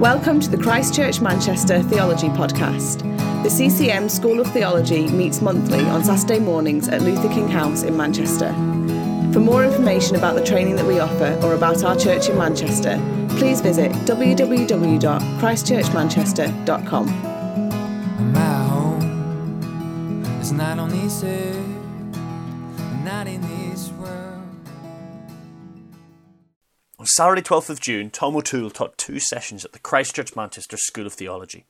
Welcome to the Christchurch Manchester Theology Podcast. The CCM School of Theology meets monthly on Saturday mornings at Luther King House in Manchester. For more information about the training that we offer or about our church in Manchester, please visit www.christchurchmanchester.com. My home is not on this earth, not in Saturday, 12th of June, Tom O'Toole taught two sessions at the Christchurch Manchester School of Theology.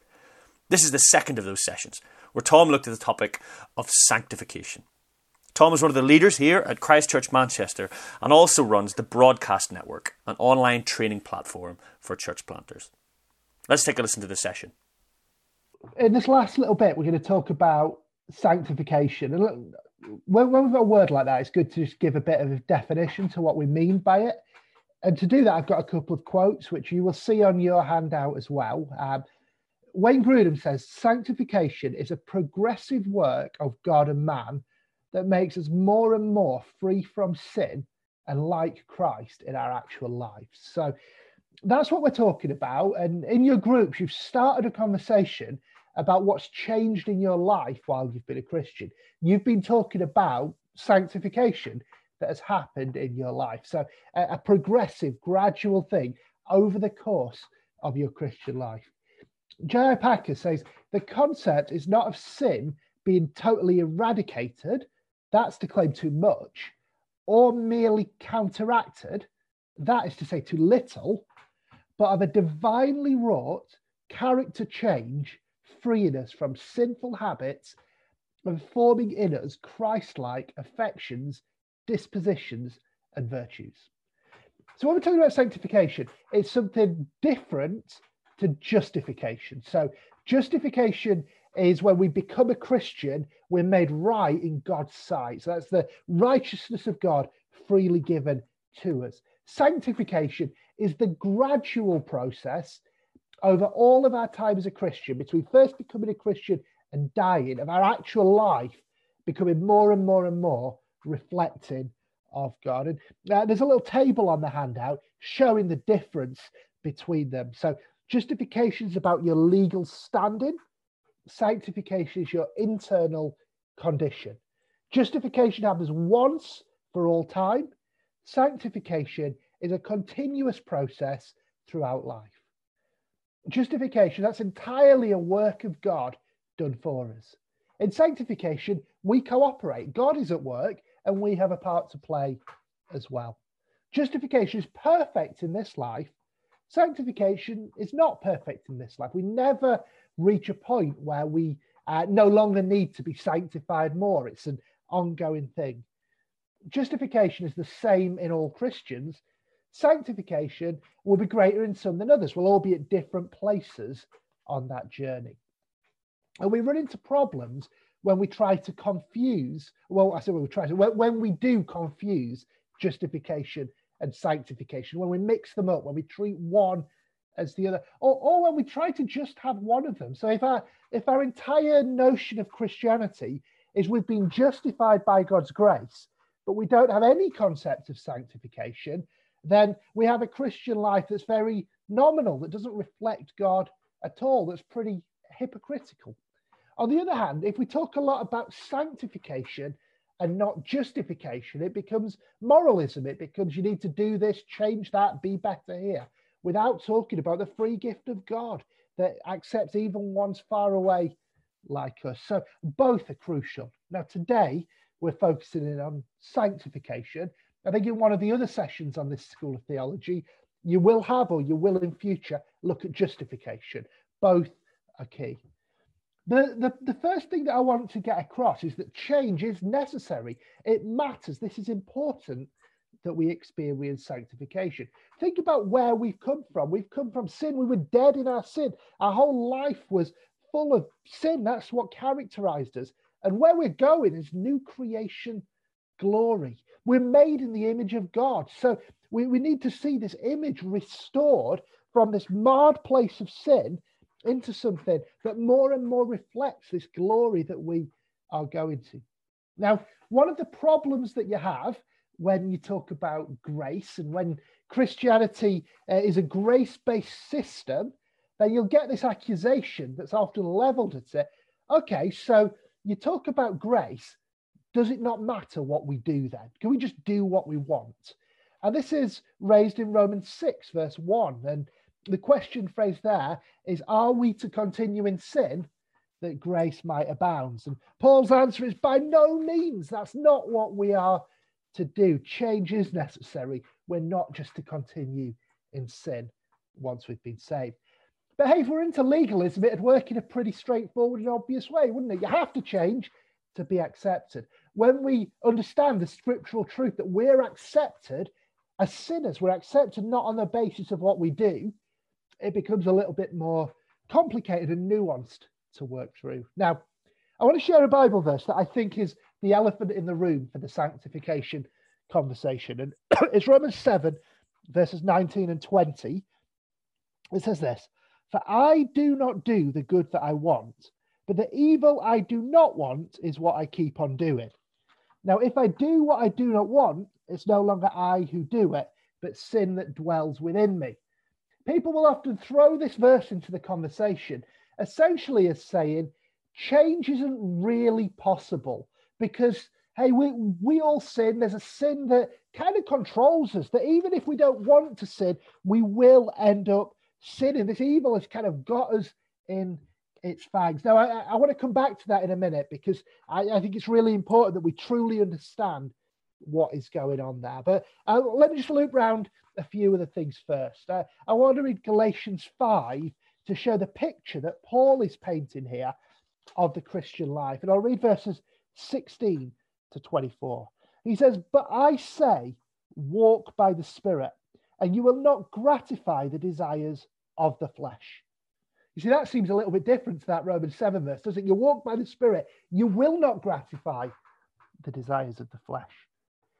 This is the second of those sessions, where Tom looked at the topic of sanctification. Tom is one of the leaders here at Christchurch Manchester and also runs the Broadcast Network, an online training platform for church planters. Let's take a listen to the session. in this last little bit, we're going to talk about sanctification. And when, when we've got a word like that, it's good to just give a bit of a definition to what we mean by it. And to do that, I've got a couple of quotes, which you will see on your handout as well. Um, Wayne Grudem says, Sanctification is a progressive work of God and man that makes us more and more free from sin and like Christ in our actual lives. So that's what we're talking about. And in your groups, you've started a conversation about what's changed in your life while you've been a Christian. You've been talking about sanctification that has happened in your life. So a, a progressive, gradual thing over the course of your Christian life. J.I. Packer says the concept is not of sin being totally eradicated, that's to claim too much, or merely counteracted, that is to say too little, but of a divinely wrought character change, freeing us from sinful habits and forming in us Christ like affections, dispositions, and virtues. So, when we're talking about sanctification, it's something different to justification. So, justification is when we become a Christian, we're made right in God's sight. So, that's the righteousness of God freely given to us. Sanctification is the gradual process over all of our time as a Christian, between first becoming a Christian and dying, of our actual life becoming more and more and more reflecting of God. And there's a little table on the handout showing the difference between them. So, justification is about your legal standing, sanctification is your internal condition. Justification happens once for all time, sanctification is a continuous process throughout life. Justification, that's entirely a work of God done for us. In sanctification, we cooperate. God is at work and we have a part to play as well. Justification is perfect in this life. Sanctification is not perfect in this life. We never reach a point where we uh, no longer need to be sanctified more. It's an ongoing thing. Justification is the same in all Christians. Sanctification will be greater in some than others. We'll all be at different places on that journey. And we run into problems when we try to confuse, well, I said when we try to, when, when we do confuse justification and sanctification, when we mix them up, when we treat one as the other, or, or when we try to just have one of them. So if our if our entire notion of Christianity is we've been justified by God's grace, but we don't have any concept of sanctification, then we have a Christian life that's very nominal, that doesn't reflect God at all, that's pretty hypocritical. On the other hand, if we talk a lot about sanctification and not justification, it becomes moralism. It becomes you need to do this, change that, be better here, without talking about the free gift of God that accepts even ones far away like us. So both are crucial. Now, today we're focusing in on sanctification. I think in one of the other sessions on this School of Theology, you will have or you will in future look at justification. Both are key. The, the, the first thing that I want to get across is that change is necessary. It matters. This is important that we experience sanctification. Think about where we've come from. We've come from sin. We were dead in our sin. Our whole life was full of sin. That's what characterized us. And where we're going is new creation glory. We're made in the image of God. So we, we need to see this image restored from this marred place of sin into something that more and more reflects this glory that we are going to. Now, one of the problems that you have when you talk about grace and when Christianity uh, is a grace based system, then you'll get this accusation that's often leveled at it. Okay, so you talk about grace. Does it not matter what we do then? Can we just do what we want? And this is raised in Romans 6, verse 1. And the question phrase there is Are we to continue in sin that grace might abound? And Paul's answer is By no means. That's not what we are to do. Change is necessary. We're not just to continue in sin once we've been saved. But hey, if we're into legalism, it'd work in a pretty straightforward and obvious way, wouldn't it? You have to change to be accepted. When we understand the scriptural truth that we're accepted as sinners, we're accepted not on the basis of what we do, it becomes a little bit more complicated and nuanced to work through. Now, I want to share a Bible verse that I think is the elephant in the room for the sanctification conversation. And it's Romans 7, verses 19 and 20. It says this For I do not do the good that I want, but the evil I do not want is what I keep on doing. Now, if I do what I do not want, it's no longer I who do it, but sin that dwells within me. People will often throw this verse into the conversation, essentially as saying, change isn't really possible because, hey, we, we all sin. There's a sin that kind of controls us, that even if we don't want to sin, we will end up sinning. This evil has kind of got us in its fangs. Now, I, I want to come back to that in a minute because I, I, think it's really important that we truly understand what is going on there. But uh, let me just loop round a few of the things first. Uh, I want to read Galatians 5 to show the picture that Paul is painting here of the Christian life. And I'll read verses 16 to 24. He says, But I say, walk by the Spirit, and you will not gratify the desires of the flesh. You see, that seems a little bit different to that Romans 7 verse, doesn't it? You walk by the Spirit, you will not gratify the desires of the flesh.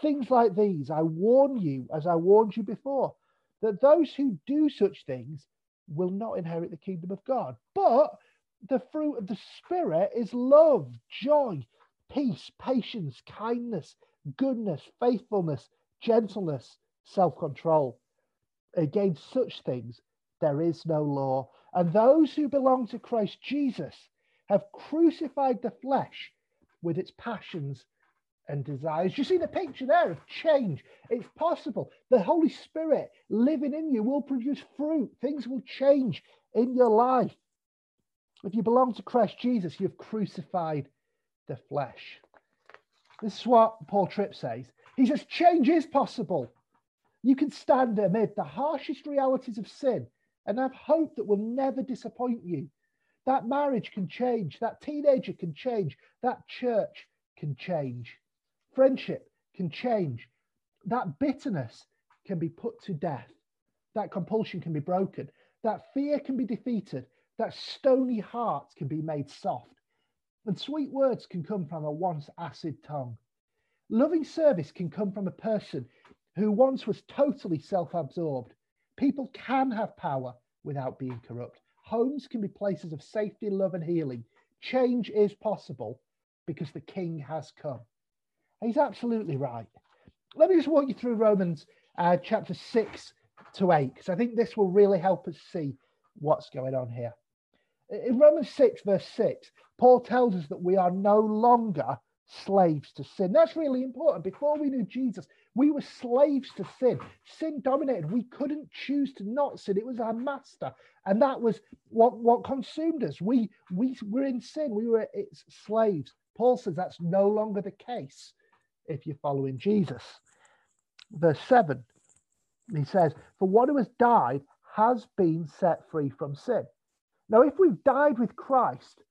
things like these. I warn you, as I warned you before, that those who do such things will not inherit the kingdom of God. But the fruit of the Spirit is love, joy, peace, patience, kindness, goodness, faithfulness gentleness, self control. Against such things, there is no law. And those who belong to Christ Jesus have crucified the flesh with its passions and desires. You see the picture there of change. It's possible. The Holy Spirit living in you will produce fruit. Things will change in your life. If you belong to Christ Jesus, you've crucified the flesh. This is what Paul Tripp says. He says, change is possible. You can stand amid the harshest realities of sin and have hope that will never disappoint you. That marriage can change. That teenager can change. That church can change. Friendship can change. That bitterness can be put to death. That compulsion can be broken. That fear can be defeated. That stony heart can be made soft. And sweet words can come from a once acid tongue. Loving service can come from a person who once was totally self absorbed. People can have power without being corrupt. Homes can be places of safety, love, and healing. Change is possible because the King has come. He's absolutely right. Let me just walk you through Romans uh, chapter 6 to 8, because I think this will really help us see what's going on here. In Romans 6, verse 6, Paul tells us that we are no longer slaves to sin. That's really important. Before we knew Jesus, we were slaves to sin. Sin dominated. We couldn't choose to not sin. It was our master. And that was what, what consumed us. We, we were in sin. We were its slaves. Paul says that's no longer the case if you're following Jesus. Verse 7, he says, For one who has died has been set free from sin. Now, if we've died with Christ,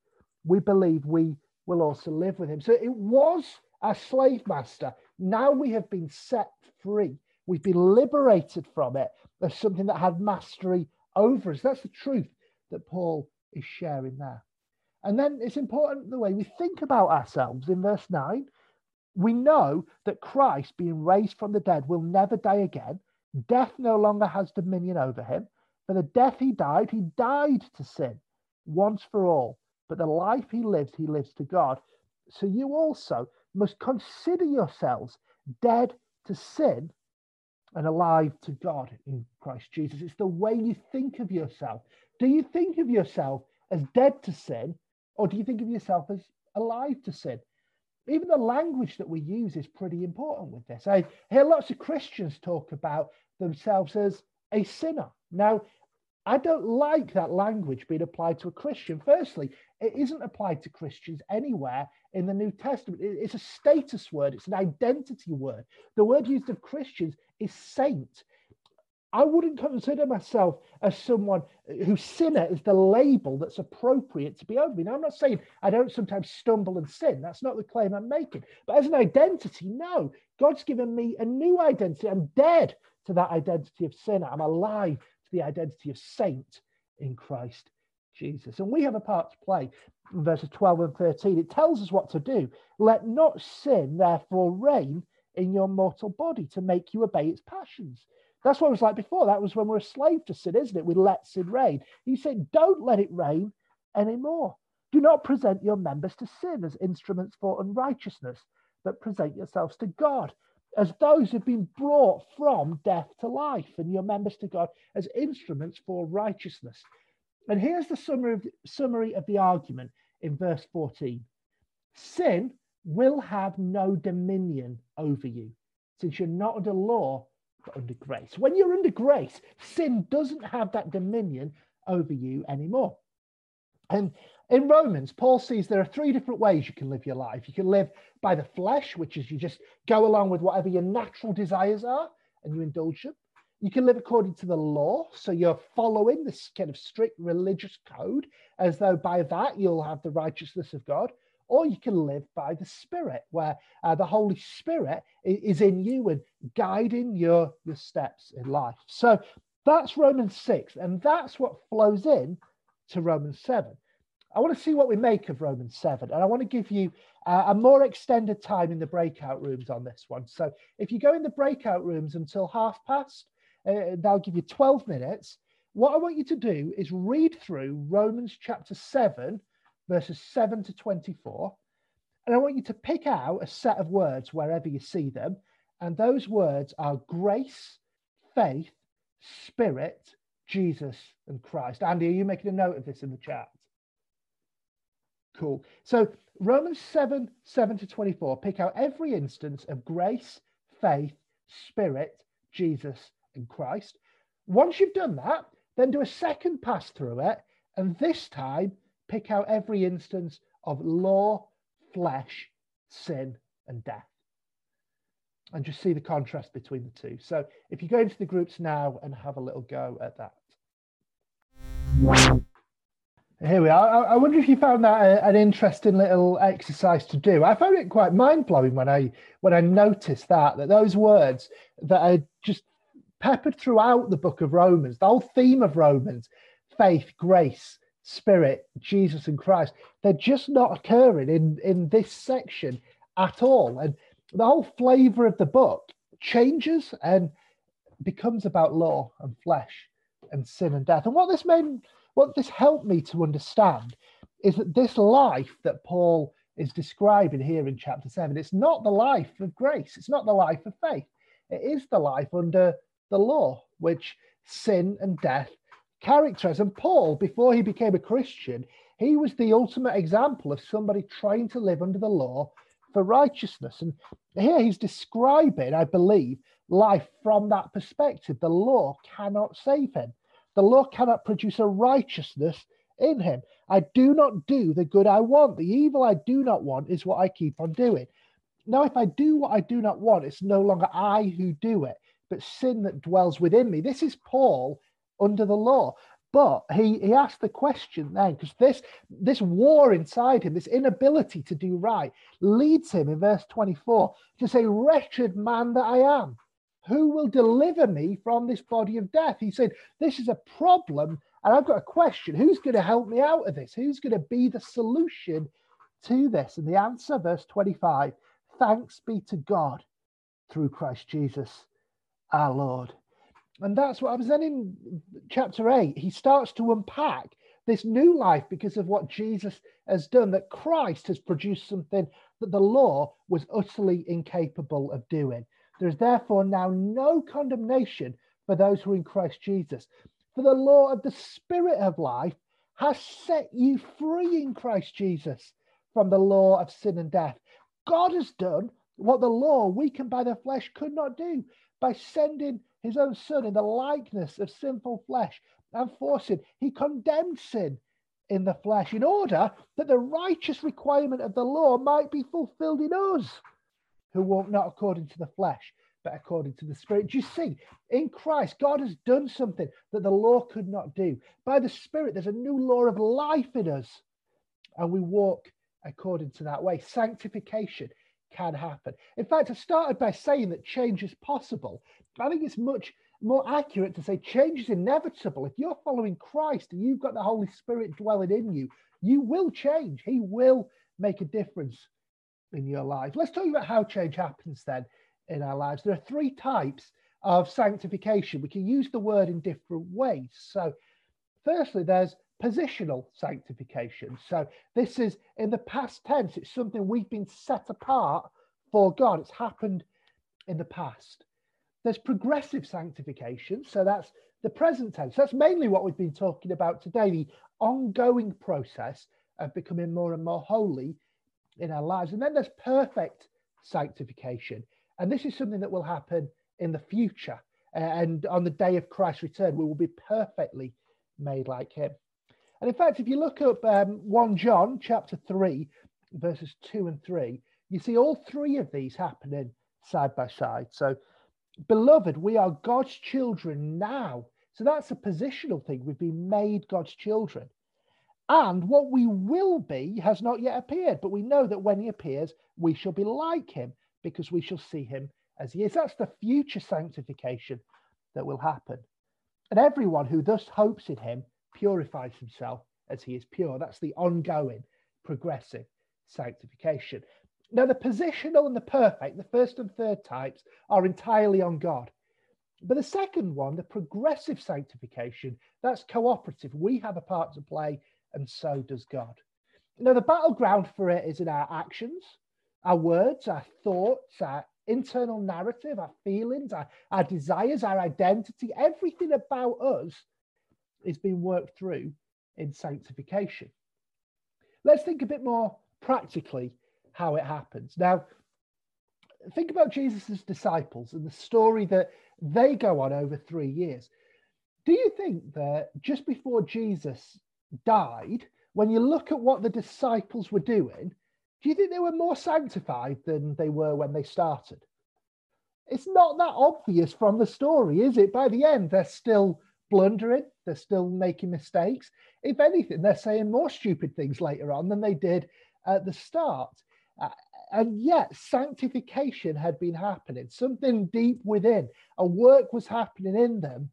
we believe we will also live with him. So it was a slave master. Now we have been set free. We've been liberated from it as something that had mastery over us. That's the truth that Paul is sharing there. And then it's important the way we think about ourselves in verse 9. We know that Christ, being raised from the dead, will never die again. Death no longer has dominion over him. For the death he died, he died to sin once for all. But the life he lives, he lives to God. So you also must consider yourselves dead to sin and alive to God in Christ Jesus. It's the way you think of yourself. Do you think of yourself as dead to sin, or do you think of yourself as alive to sin? Even the language that we use is pretty important with this. I hear lots of Christians talk about themselves as a sinner. Now, I don't like that language being applied to a Christian. Firstly, it isn't applied to Christians anywhere in the New Testament. It's a status word, it's an identity word. The word used of Christians is saint. I wouldn't consider myself as someone uh, whose sinner is the label that's appropriate to be over me. Now, I'm not saying I don't sometimes stumble and sin. That's not the claim I'm making. But as an identity, no. God's given me a new identity. I'm dead to that identity of sinner. I'm alive to the identity of saint in Christ Jesus. And we have a part to play in verses 12 and 13. It tells us what to do. Let not sin, therefore, reign in your mortal body to make you obey its passions. That's what it was like before. That was when we're a slave to sin, isn't it? We let sin reign. He said, don't let it reign anymore. Do not present your members to sin as instruments for unrighteousness, but present yourselves to God as those who've been brought from death to life, and your members to God as instruments for righteousness. And here's the summary of, the, summary of the argument in verse 14 Sin will have no dominion over you, since you're not under law, under grace. When you're under grace, sin doesn't have that dominion over you anymore. And in Romans, Paul sees there are three different ways you can live your life. You can live by the flesh, which is you just go along with whatever your natural desires are and you indulge them. You can live according to the law, so you're following this kind of strict religious code, as though by that you'll have the righteousness of God or you can live by the Spirit, where uh, the Holy Spirit is in you and guiding your, your steps in life. So that's Romans 6, and that's what flows in to Romans 7. I want to see what we make of Romans 7, and I want to give you uh, a more extended time in the breakout rooms on this one. So if you go in the breakout rooms until half past, uh, they'll give you 12 minutes. What I want you to do is read through Romans chapter 7 verses 7 to 24. And I want you to pick out a set of words wherever you see them. And those words are grace, faith, spirit, Jesus, and Christ. Andy, are you making a note of this in the chat? Cool. So Romans 7 7 to 24, pick out every instance of grace, faith, spirit, Jesus, and Christ. Once you've done that, then do a second pass through it. And this time, pick out every instance of law, flesh, sin, and death. And just see the contrast between the two. So if you go into the groups now and have a little go at that. Here we are. I wonder if you found that an interesting little exercise to do. I found it quite mind blowing when I when I noticed that that those words that are just peppered throughout the book of Romans, the whole theme of Romans, faith, grace, Spirit, Jesus, and Christ, they're just not occurring in, in this section at all. And the whole flavor of the book changes and becomes about law and flesh and sin and death. And what this made, what this helped me to understand is that this life that Paul is describing here in chapter seven, it's not the life of grace, it's not the life of faith, it is the life under the law, which sin and death characters. And Paul, before he became a Christian, he was the ultimate example of somebody trying to live under the law for righteousness. And here he's describing, I believe, life from that perspective. The law cannot save him, the law cannot produce a righteousness in him. I do not do the good I want. The evil I do not want is what I keep on doing. Now, if I do what I do not want, it's no longer I who do it, but sin that dwells within me. This is Paul under the law. But he, he asked the question then, because this, this war inside him, this inability to do right, leads him in verse 24 to say, Wretched man that I am, who will deliver me from this body of death? He said, This is a problem And I've got a question who's going to help me out of this? Who's going to be the solution to this? And the answer, verse 25 thanks be to God through Christ Jesus our Lord. And that's what I was then in chapter 8. He starts to unpack this new life because of what Jesus has done, that Christ has produced something that the law was utterly incapable of doing. There is therefore now no condemnation for those who are in Christ Jesus. For the law of the Spirit of life has set you free in Christ Jesus from the law of sin and death. God has done what the law, weakened by the flesh, could not do by sending his own son in the likeness of sinful flesh and forcing. He condemned sin in the flesh in order that the righteous requirement of the law might be fulfilled in us who walk not according to the flesh but according to the spirit. Do you see? In Christ, God has done something that the law could not do. By the spirit, there's a new law of life in us, and we walk according to that way. Sanctification can happen. In fact, I started by saying that change is possible. I think it's much more accurate to say change is inevitable. If you're following Christ and you've got the Holy Spirit dwelling in you, you will change. He will make a difference in your life. Let's talk about how change happens then in our lives. There are three types of sanctification. We can use the word in different ways. So, firstly, there's positional sanctification. So, this is in the past tense, it's something we've been set apart for God, it's happened in the past. There's progressive sanctification. So, that's the present tense. That's mainly what we've been talking about today the ongoing process of becoming more and more holy in our lives. And then there's perfect sanctification. And this is something that will happen in the future. And on the day of Christ's return, we will be perfectly made like him. And in fact, if you look up um, 1 John chapter 3, verses 2 and 3, you see all three of these happening side by side. So, beloved, we are God's children now. So that's a positional thing. We've been made God's children. And what we will be has not yet appeared, but we know that when he appears, we shall be like him because we shall see him as he is. That's the future sanctification that will happen. And everyone who thus hopes in him purifies himself as he is pure. That's the ongoing, progressive sanctification. Now, the positional and the perfect, the first and third types, are entirely on God. But the second one, the progressive sanctification, that's cooperative. We have a part to play, and so does God. Now, the battleground for it is in our actions, our words, our thoughts, our internal narrative, our feelings, our, our desires, our identity, everything about us is being worked through in sanctification. Let's think a bit more practically how it happens. Now, think about Jesus' disciples and the story that they go on over three years. Do you think that just before Jesus died, when you look at what the disciples were doing, do you think they were more sanctified than they were when they started? It's not that obvious from the story, is it? By the end, they're still blundering, they're still making mistakes. If anything, they're saying more stupid things later on than they did at the start. Uh, and yet, sanctification had been happening, something deep within, a work was happening in them.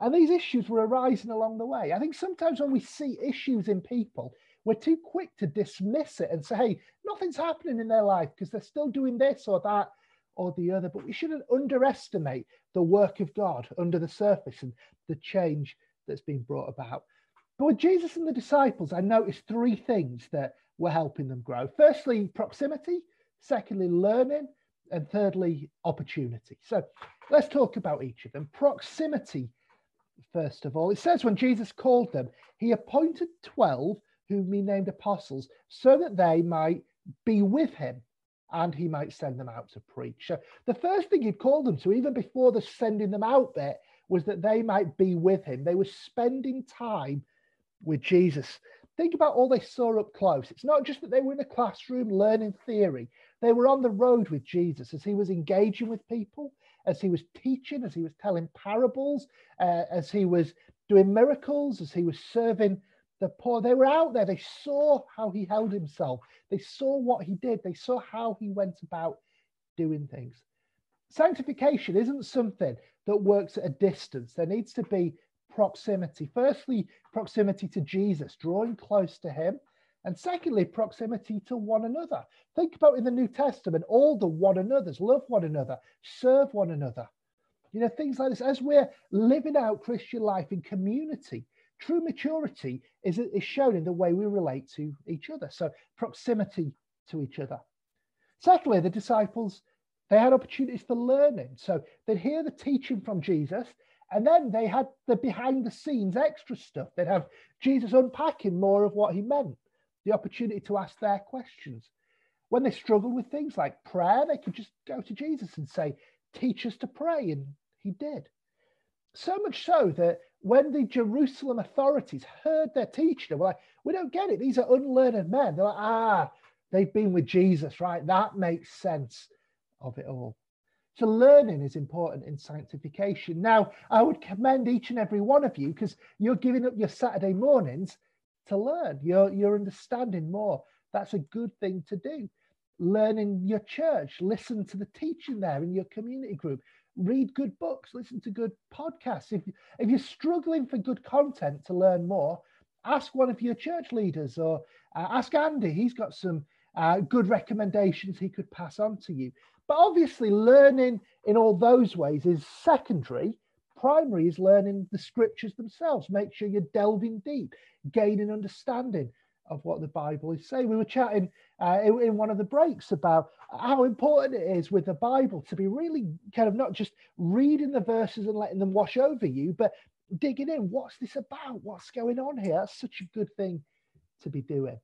And these issues were arising along the way. I think sometimes when we see issues in people, we're too quick to dismiss it and say, hey, nothing's happening in their life because they're still doing this or that or the other. But we shouldn't underestimate the work of God under the surface and the change that's been brought about. But with Jesus and the disciples, I noticed three things that were helping them grow. Firstly, proximity. Secondly, learning. And thirdly, opportunity. So let's talk about each of them. Proximity, first of all. It says when Jesus called them, he appointed 12 whom he named apostles, so that they might be with him and he might send them out to preach. So the first thing he'd called them to, even before the sending them out there, was that they might be with him. They were spending time with Jesus. Think about all they saw up close. It's not just that they were in a classroom learning theory, they were on the road with Jesus as he was engaging with people, as he was teaching, as he was telling parables, uh, as he was doing miracles, as he was serving the poor. They were out there. They saw how he held himself. They saw what he did. They saw how he went about doing things. Sanctification isn't something that works at a distance. There needs to be proximity. Firstly, proximity to Jesus, drawing close to him. And secondly, proximity to one another. Think about in the New Testament, all the one another's love one another, serve one another. You know, things like this. As we're living out Christian life in community, true maturity is, is shown in the way we relate to each other. So, proximity to each other. Secondly, the disciples, they had opportunities for learning. So, they'd hear the teaching from Jesus, and then they had the behind the scenes extra stuff. They'd have Jesus unpacking more of what he meant, the opportunity to ask their questions. When they struggled with things like prayer, they could just go to Jesus and say, Teach us to pray. And he did. So much so that when the Jerusalem authorities heard their teaching, they were like, we don't get it. These are unlearned men. They're like, ah, they've been with Jesus, right? That makes sense of it all. So learning is important in sanctification. Now, I would commend each and every one of you because you're giving up your Saturday mornings to learn. You're, you're understanding more. That's a good thing to do. Learn in your church, listen to the teaching there in your community group, read good books, listen to good podcasts. If, if you're struggling for good content to learn more, ask one of your church leaders or uh, ask Andy. He's got some uh, good recommendations he could pass on to you. But obviously, learning in all those ways is secondary. Primary is learning the scriptures themselves. Make sure you're delving deep, gaining understanding, of what the Bible is saying. We were chatting uh, in, in, one of the breaks about how important it is with the Bible to be really kind of not just reading the verses and letting them wash over you, but digging in. What's this about? What's going on here? That's such a good thing to be doing.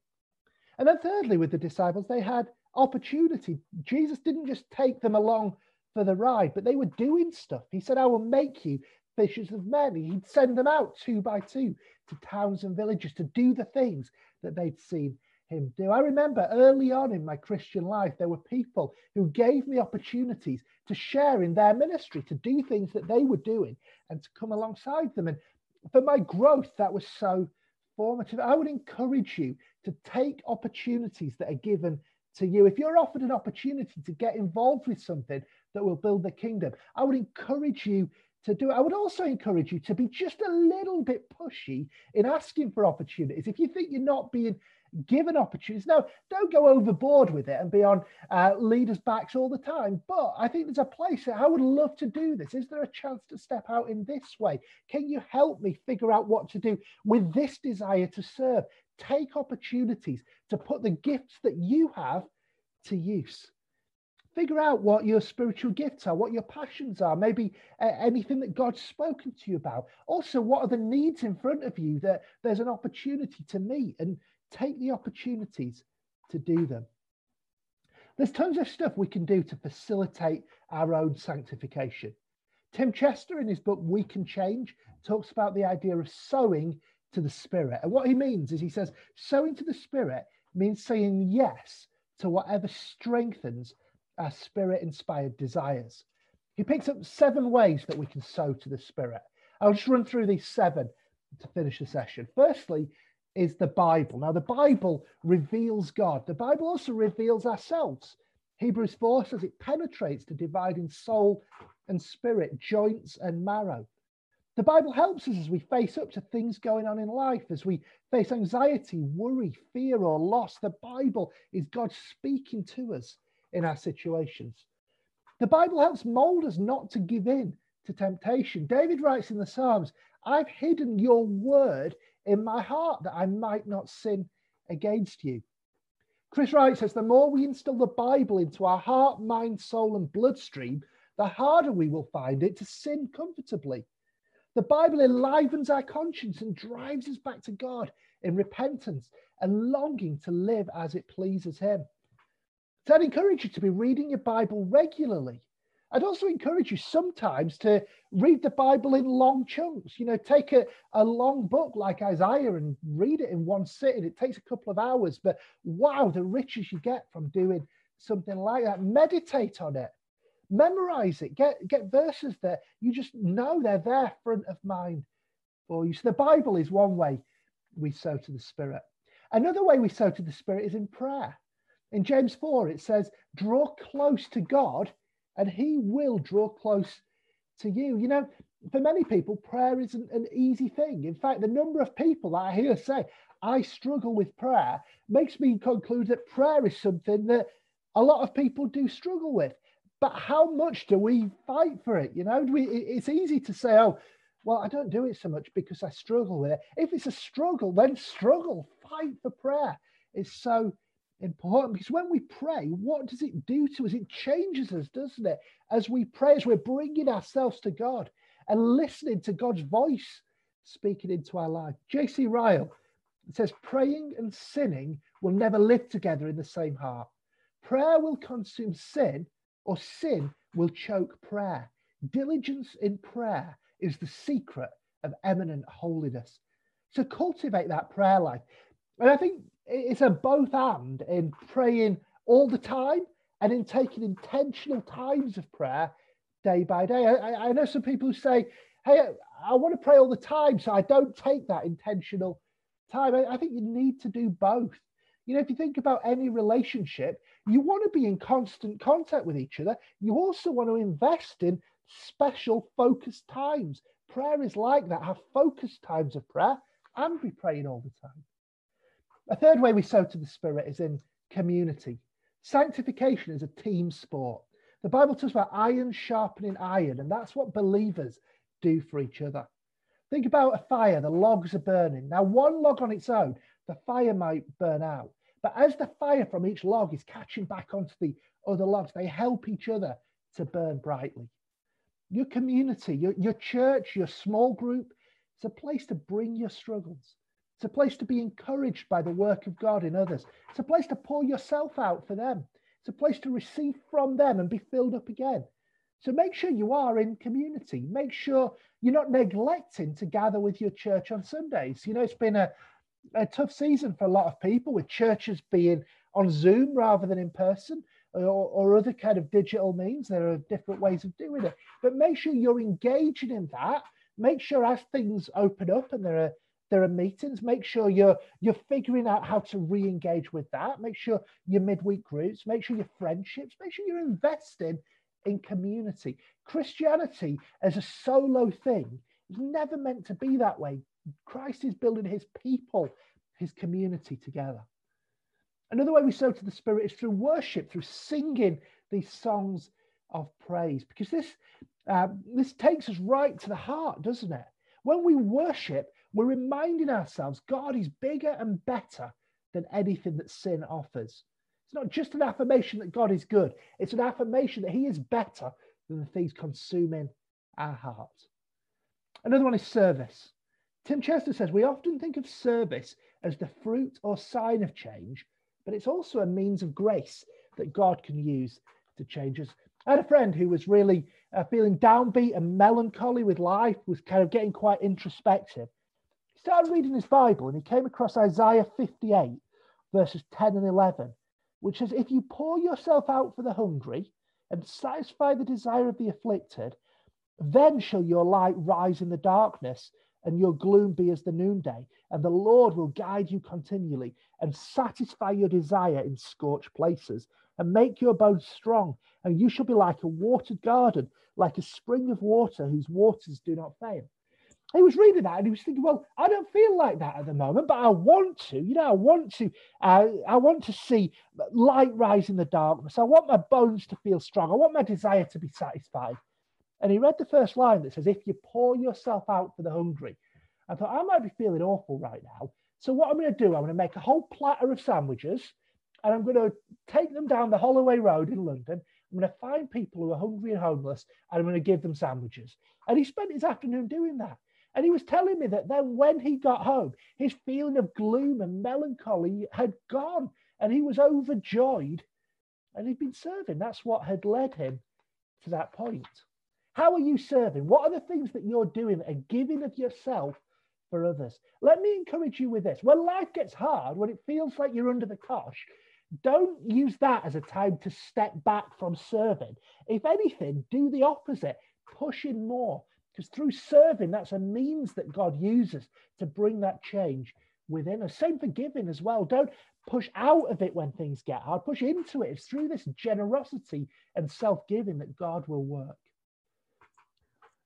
And then, thirdly, with the disciples, they had opportunity. Jesus didn't just take them along for the ride, but they were doing stuff. He said, I will make you fishers of men. He'd send them out two by two to towns and villages to do the things that they'd seen him do. I remember early on in my Christian life, there were people who gave me opportunities to share in their ministry, to do things that they were doing and to come alongside them. And for my growth, that was so formative. I would encourage you to take opportunities that are given to you. If you're offered an opportunity to get involved with something that will build the kingdom, I would encourage you to do it. I would also encourage you to be just a little bit pushy in asking for opportunities. If you think you're not being given opportunities, no, don't go overboard with it and be on uh, leaders' backs all the time. But I think there's a place I would love to do this. Is there a chance to step out in this way? Can you help me figure out what to do with this desire to serve? Take opportunities to put the gifts that you have to use figure out what your spiritual gifts are, what your passions are, maybe uh, anything that God's spoken to you about. Also, what are the needs in front of you that there's an opportunity to meet and take the opportunities to do them. There's tons of stuff we can do to facilitate our own sanctification. Tim Chester, in his book We Can Change, talks about the idea of sowing to the Spirit. And what he means is he says, sowing to the Spirit means saying yes to whatever strengthens our spirit inspired desires. He picks up seven ways that we can sow to the spirit. I'll just run through these seven to finish the session. Firstly, is the Bible. Now, the Bible reveals God, the Bible also reveals ourselves. Hebrews 4 says it penetrates to dividing soul and spirit, joints and marrow. The Bible helps us as we face up to things going on in life, as we face anxiety, worry, fear, or loss. The Bible is God speaking to us in our situations. The Bible helps mold us not to give in to temptation. David writes in the Psalms, I've hidden your word in my heart that I might not sin against you. Chris Wright says the more we instill the Bible into our heart, mind, soul, and bloodstream, the harder we will find it to sin comfortably. The Bible enlivens our conscience and drives us back to God in repentance and longing to live as it pleases Him. So I'd encourage you to be reading your Bible regularly. I'd also encourage you sometimes to read the Bible in long chunks. You know, take a, a long book like Isaiah and read it in one sitting. It takes a couple of hours, but wow, the riches you get from doing something like that. Meditate on it, memorize it, get, get verses that you just know they're there front of mind for you. So the Bible is one way we sow to the Spirit. Another way we sow to the Spirit is in prayer. In James 4, it says, Draw close to God and he will draw close to you. You know, for many people, prayer isn't an easy thing. In fact, the number of people that I hear say, I struggle with prayer, makes me conclude that prayer is something that a lot of people do struggle with. But how much do we fight for it? You know, we, it's easy to say, oh, well, I don't do it so much because I struggle with it. If it's a struggle, then struggle, fight for prayer. It's so important because when we pray, what does it do to us? It changes us, doesn't it? As we pray, as we're bringing ourselves to God and listening to God's voice speaking into our life. J.C. Ryle says, praying and sinning will never live together in the same heart. Prayer will consume sin, or sin will choke prayer. Diligence in prayer is the secret of eminent holiness. So cultivate that prayer life. And I think it's a both and in praying all the time and in taking intentional times of prayer day by day. I, I know some people who say, hey, I want to pray all the time, so I don't take that intentional time. I, I think you need to do both. You know, if you think about any relationship, you want to be in constant contact with each other. You also want to invest in special focused times. Prayer is like that. Have focused times of prayer and be praying all the time. A third way we sow to the Spirit is in community. Sanctification is a team sport. The Bible talks about iron sharpening iron, and that's what believers do for each other. Think about a fire, the logs are burning. Now, one log on its own, the fire might burn out. But as the fire from each log is catching back onto the other logs, they help each other to burn brightly. Your community, your, your church, your small group, it's a place to bring your struggles. It's a place to be encouraged by the work of God in others. It's a place to pour yourself out for them. It's a place to receive from them and be filled up again. So make sure you are in community. Make sure you're not neglecting to gather with your church on Sundays. You know, it's been a, a tough season for a lot of people with churches being on Zoom rather than in person uh, or, or other kind of digital means. There are different ways of doing it. But make sure you're engaging in that. Make sure as things open up and there are there are meetings. Make sure you're you're figuring out how to re-engage with that. Make sure your midweek groups make sure your friendships make sure you're investing in community. Christianity as a solo thing is never meant to be that way. Christ is building his people his community together. Another way we sow to the spirit is through worship through singing these songs of praise because this uh, this takes us right to the heart doesn't it? When we worship we're reminding ourselves God is bigger and better than anything that sin offers. It's not just an affirmation that God is good, it's an affirmation that He is better than the things consuming our hearts. Another one is service. Tim Chester says we often think of service as the fruit or sign of change, but it's also a means of grace that God can use to change us. I had a friend who was really uh, feeling downbeat and melancholy with life, was kind of getting quite introspective started reading his Bible and he came across Isaiah 58, verses 10 and 11, which says, If you pour yourself out for the hungry and satisfy the desire of the afflicted, then shall your light rise in the darkness and your gloom be as the noonday. And the Lord will guide you continually and satisfy your desire in scorched places and make your bones strong. And you shall be like a watered garden, like a spring of water whose waters do not fail he was reading that and he was thinking, well, I don't feel like that at the moment, but I want to, you know, I want to, uh, I want to see light rise in the darkness. I want my bones to feel strong. I want my desire to be satisfied. And he read the first line that says, if you pour yourself out for the hungry. I thought, I might be feeling awful right now. So what I'm going to do, I'm going to make a whole platter of sandwiches and I'm going to take them down the Holloway Road in London. I'm going to find people who are hungry and homeless and I'm going to give them sandwiches. And he spent his afternoon doing that. And he was telling me that then when he got home, his feeling of gloom and melancholy had gone and he was overjoyed. And he'd been serving. That's what had led him to that point. How are you serving? What are the things that you're doing are giving of yourself for others? Let me encourage you with this. When life gets hard, when it feels like you're under the cosh, don't use that as a time to step back from serving. If anything, do the opposite. Push in more. Because through serving, that's a means that God uses to bring that change within us. Same for giving as well. Don't push out of it when things get hard, push into it. It's through this generosity and self giving that God will work.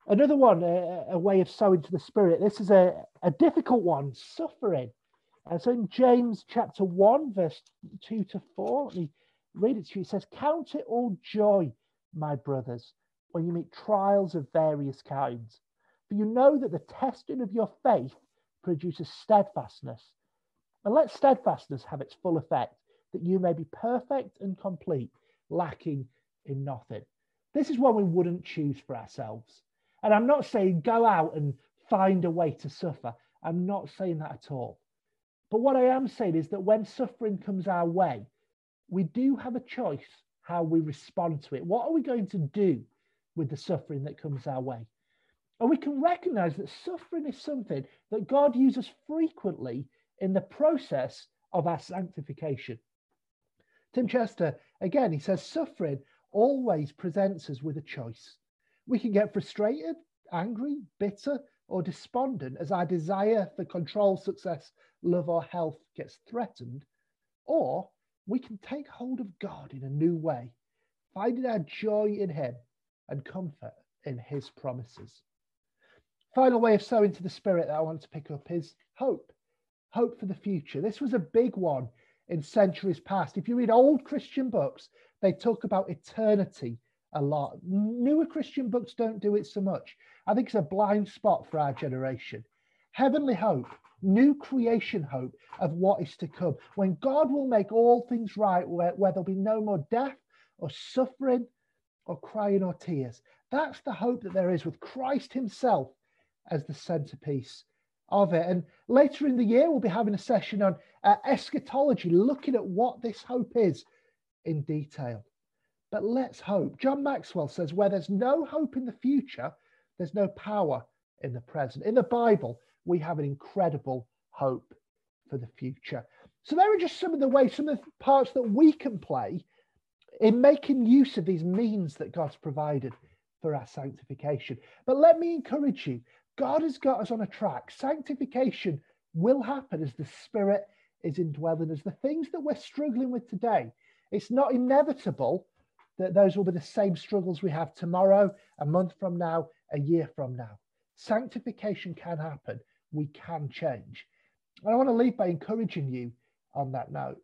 Another one, a, a way of sowing to the spirit. This is a, a difficult one, suffering. And so in James chapter 1, verse 2 to 4, let me read it to you. It says, Count it all joy, my brothers, when you meet trials of various kinds. For you know that the testing of your faith produces steadfastness. And let steadfastness have its full effect, that you may be perfect and complete, lacking in nothing. This is one we wouldn't choose for ourselves. And I'm not saying go out and find a way to suffer. I'm not saying that at all. But what I am saying is that when suffering comes our way, we do have a choice how we respond to it. What are we going to do with the suffering that comes our way? And we can recognize that suffering is something that God uses frequently in the process of our sanctification. Tim Chester, again, he says, suffering always presents us with a choice. We can get frustrated, angry, bitter, or despondent as our desire for control, success, love, or health gets threatened, or we can take hold of God in a new way, finding our joy in Him and comfort in His promises. Final way of sowing to the Spirit that I want to pick up is hope. Hope for the future. This was a big one in centuries past. If you read old Christian books, they talk about eternity a lot. Newer Christian books don't do it so much. I think it's a blind spot for our generation. Heavenly hope, new creation hope of what is to come, when God will make all things right, where, where there'll be no more death or suffering or crying or tears. That's the hope that there is with Christ Himself as the centerpiece of it. And later in the year, we'll be having a session on uh, eschatology, looking at what this hope is in detail. But let's hope. John Maxwell says, where there's no hope in the future, there's no power in the present. In the Bible, we have an incredible hope for the future. So, there are just some of the ways, some of the parts that we can play in making use of these means that God's provided for our sanctification. But let me encourage you God has got us on a track. Sanctification will happen as the Spirit is indwelling us. The things that we're struggling with today, it's not inevitable that those will be the same struggles we have tomorrow, a month from now, a year from now. Sanctification can happen. We can change. And I want to leave by encouraging you on that note.